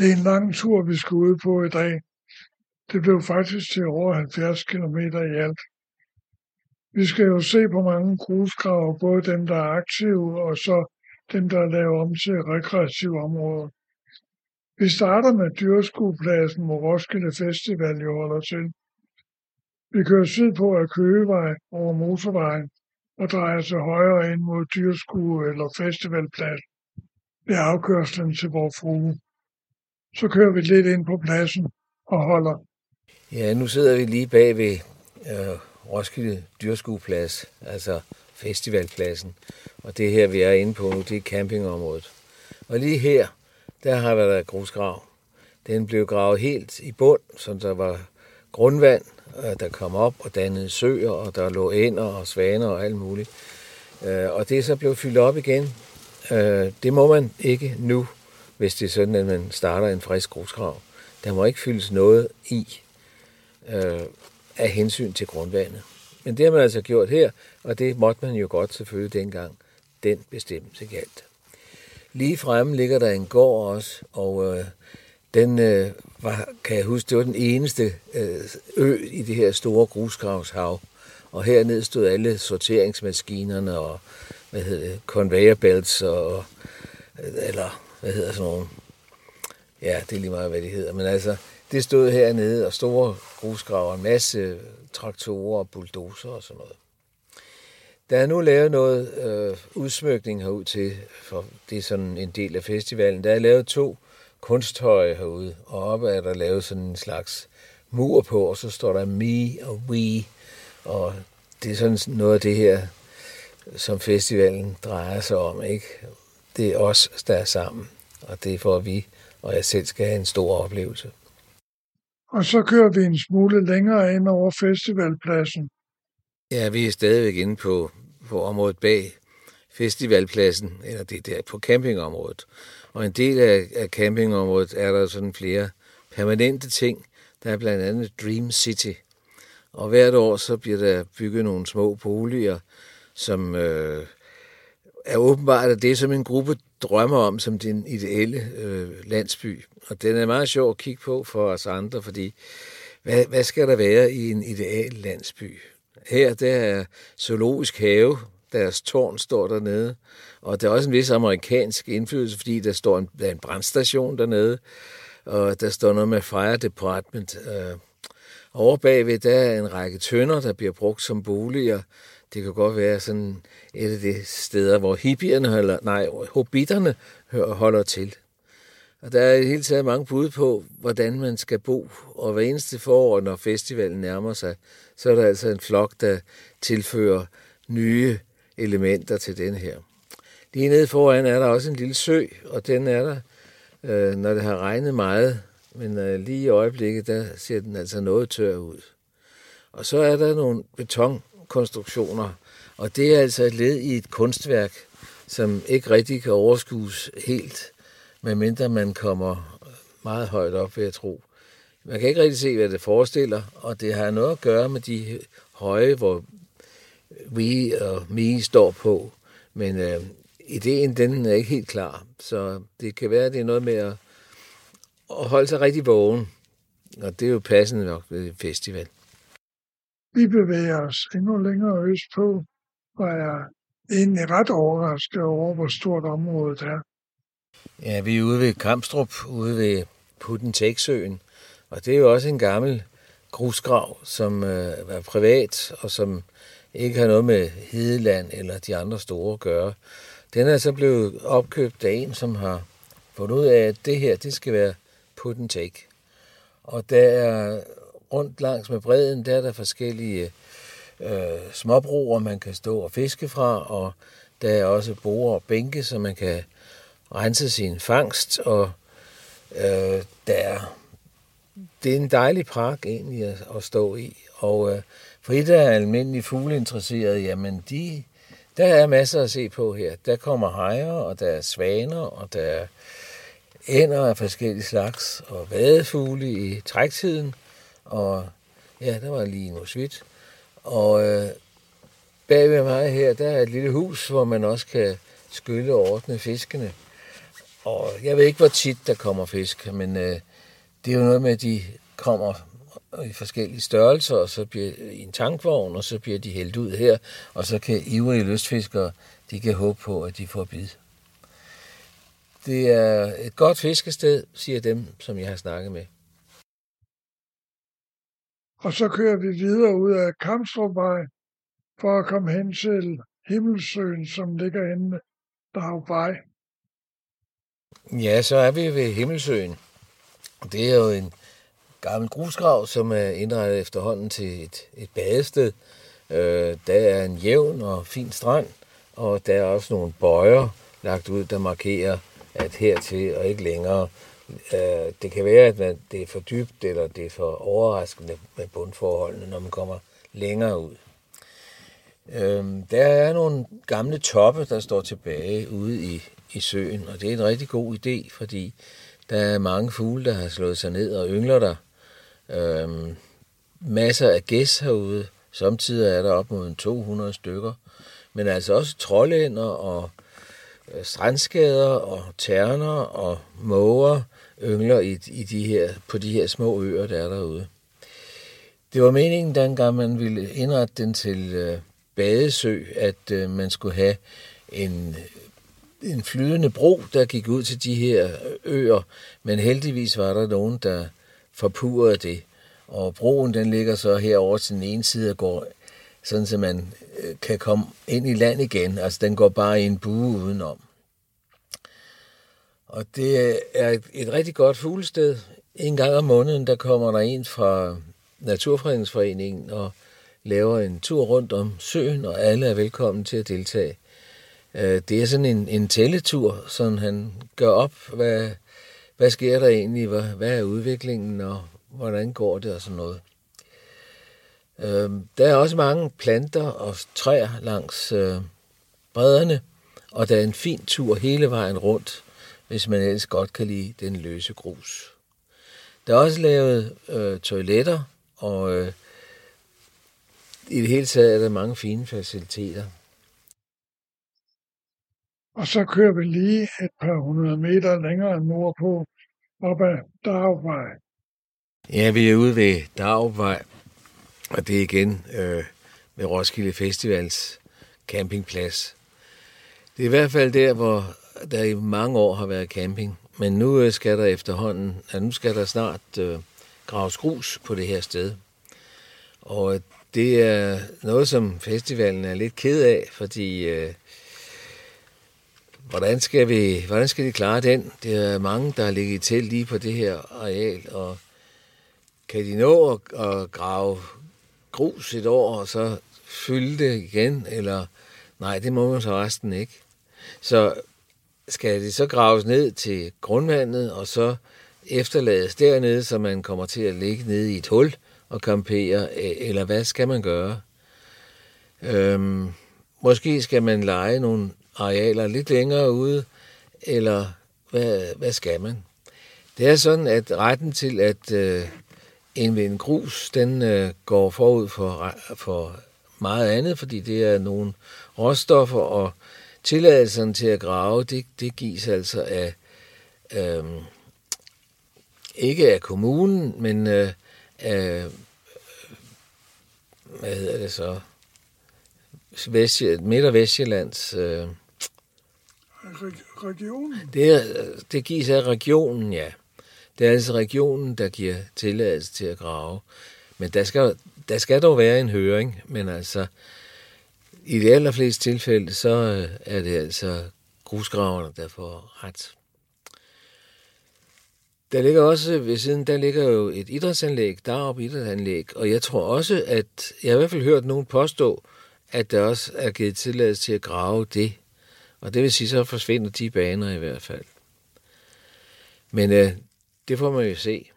Det er en lang tur, vi skal ud på i dag. Det blev faktisk til over 70 km i alt. Vi skal jo se på mange grusgrave, både dem, der er aktive, og så dem, der er lavet om til rekreative områder. Vi starter med dyreskuepladsen, hvor Roskilde Festival jo holder til. Vi kører sydpå af Køgevej over motorvejen og drejer til højre ind mod dyreskue eller festivalplads ved afkørslen til vores frue. Så kører vi lidt ind på pladsen og holder. Ja, nu sidder vi lige bag ved øh, Roskilde Dyrskueplads, altså festivalpladsen. Og det her, vi er inde på nu, det er campingområdet. Og lige her, der har været grusgrav. Den blev gravet helt i bund, så der var grundvand, øh, der kom op og dannede søer, og der lå ænder og svaner og alt muligt. Øh, og det er så blevet fyldt op igen. Øh, det må man ikke nu, hvis det er sådan, at man starter en frisk grusgrav. Der må ikke fyldes noget i øh, af hensyn til grundvandet. Men det har man altså gjort her, og det måtte man jo godt selvfølgelig dengang den bestemmelse galt. Lige fremme ligger der en gård også, og øh, den øh, var, kan jeg huske, det var den eneste øh, ø i det her store grusgravshav. Og hernede stod alle sorteringsmaskinerne og hvad hedder det, conveyor belts og, øh, eller hvad hedder sådan nogle, ja, det er lige meget, hvad det hedder, men altså, det stod hernede, og store grusgraver, en masse traktorer og bulldozer og sådan noget. Der er nu lavet noget øh, udsmykning herud til, for det er sådan en del af festivalen. Der er lavet to kunsthøje herude, og oppe er der lavet sådan en slags mur på, og så står der me og we, og det er sådan noget af det her, som festivalen drejer sig om, ikke? Det er os, der er sammen, og det er for, at vi og jeg selv skal have en stor oplevelse. Og så kører vi en smule længere ind over festivalpladsen. Ja, vi er stadigvæk inde på, på området bag festivalpladsen, eller det der på campingområdet. Og en del af, af campingområdet er der sådan flere permanente ting. Der er blandt andet Dream City. Og hvert år så bliver der bygget nogle små boliger, som øh, er åbenbart det, som en gruppe drømmer om som den ideelle øh, landsby. Og den er meget sjov at kigge på for os andre, fordi hvad, hvad skal der være i en ideal landsby? Her der er zoologisk have, deres tårn står dernede, og der er også en vis amerikansk indflydelse, fordi der står en, der er en brandstation dernede, og der står noget med fire department. Øh, over bagved, der er en række tønder, der bliver brugt som boliger. Det kan godt være sådan et af de steder, hvor hippierne, holder, nej, hobitterne holder til. Og der er i hele taget mange bud på, hvordan man skal bo. Og hver eneste forår, når festivalen nærmer sig, så er der altså en flok, der tilfører nye elementer til den her. Lige nede foran er der også en lille sø, og den er der, øh, når det har regnet meget. Men øh, lige i øjeblikket, der ser den altså noget tør ud. Og så er der nogle konstruktioner. og det er altså et led i et kunstværk, som ikke rigtig kan overskues helt, medmindre man kommer meget højt op, vil jeg tro. Man kan ikke rigtig se, hvad det forestiller, og det har noget at gøre med de høje, hvor vi og me står på. Men øh, ideen, den er ikke helt klar, så det kan være, at det er noget med at, at holde sig rigtig vågen. Og det er jo passende nok ved festival. Vi bevæger os endnu længere østpå, og er egentlig ret overrasket over, hvor stort området er. Ja, vi er ude ved Kamstrup, ude ved Putten og det er jo også en gammel grusgrav, som øh, er privat, og som ikke har noget med Hedeland eller de andre store at gøre. Den er så blevet opkøbt af en, som har fundet ud af, at det her, det skal være put and take. Og der er rundt langs med bredden, der er der forskellige øh, småbroer, man kan stå og fiske fra, og der er også borer og bænke, så man kan rense sin fangst, og øh, der det er en dejlig park egentlig at, at stå i, og øh, for et af almindelige fugleinteresserede, jamen de, der er masser at se på her. Der kommer hejer, og der er svaner, og der er ænder af forskellige slags, og vadefugle i træktiden, og ja, der var lige noget svidt. Og øh, bag ved mig her, der er et lille hus, hvor man også kan skylle og ordne fiskene. og jeg ved ikke, hvor tit der kommer fisk, men øh, det er jo noget med, at de kommer i forskellige størrelser, og så bliver i en tankvogn, og så bliver de hældt ud her, og så kan ivrige lystfiskere, de kan håbe på, at de får bid. Det er et godt fiskested, siger dem, som jeg har snakket med. Og så kører vi videre ud af Kamstrupvej for at komme hen til Himmelsøen, som ligger inde ved Dragvej. Ja, så er vi ved Himmelsøen. Det er jo en gammel grusgrav, som er indrettet efterhånden til et, et badested. Øh, der er en jævn og fin strand, og der er også nogle bøjer lagt ud, der markerer, at hertil og ikke længere. Øh, det kan være, at det er for dybt, eller det er for overraskende med bundforholdene, når man kommer længere ud. Øh, der er nogle gamle toppe, der står tilbage ude i, i søen, og det er en rigtig god idé, fordi der er mange fugle, der har slået sig ned og yngler der. Øh, masser af gæs herude. Samtidig er der op mod 200 stykker. Men altså også trollænder og øh, strandskader og terner og måger yngler i, i de her, på de her små øer, der er derude. Det var meningen, dengang man ville indrette den til øh, badesø, at øh, man skulle have en, en flydende bro, der gik ud til de her øer, men heldigvis var der nogen, der forpurrede det. Og broen den ligger så herover til den ene side og går, sådan så man øh, kan komme ind i land igen. Altså den går bare i en bue udenom. Og det er et, et rigtig godt fuglested. En gang om måneden, der kommer der en fra Naturfredningsforeningen og laver en tur rundt om søen, og alle er velkommen til at deltage. Øh, det er sådan en, en tælletur, som han gør op, hvad, hvad sker der egentlig, hvad, hvad er udviklingen, og hvordan går det og sådan noget. Øhm, der er også mange planter og træer langs øh, bredderne, og der er en fin tur hele vejen rundt, hvis man ellers godt kan lide den løse grus. Der er også lavet øh, toiletter, og øh, i det hele taget er der mange fine faciliteter. Og så kører vi lige et par hundrede meter længere nordpå, op ad Darvej. Ja, vi er ude ved Darvej, og det er igen øh, ved Roskilde Festivals campingplads. Det er i hvert fald der, hvor der i mange år har været camping. Men nu øh, skal der efterhånden, ja, nu skal der snart øh, graves grus på det her sted. Og øh, det er noget, som festivalen er lidt ked af, fordi øh, hvordan, skal vi, hvordan skal de klare den? Det er mange, der har ligget til lige på det her areal, og kan de nå at, at grave grus et år, og så fylde det igen, eller nej, det må man så resten ikke. Så skal det så graves ned til grundvandet, og så efterlades dernede, så man kommer til at ligge nede i et hul og campere, øh, eller hvad skal man gøre? Øhm, måske skal man lege nogle arealer lidt længere ude, eller hvad, hvad skal man? Det er sådan, at retten til at øh, indvinde grus, den øh, går forud for, for meget andet, fordi det er nogle råstoffer, og tilladelsen til at grave, det, det gives altså af, øh, ikke af kommunen, men øh, af, hvad hedder det så, Vest, Midt- og Vestjyllands... Øh, regionen? Det, er, det gives af regionen, ja. Det er altså regionen, der giver tilladelse til at grave. Men der skal, der skal dog være en høring, men altså i de allerfleste tilfælde, så øh, er det altså grusgraverne, der får ret. Der ligger også ved siden, der ligger jo et idrætsanlæg, Darup Idrætsanlæg, og jeg tror også, at jeg har i hvert fald hørt nogen påstå, at der også er givet tilladelse til at grave det. Og det vil sige, så forsvinder de baner i hvert fald. Men øh, det får man jo se.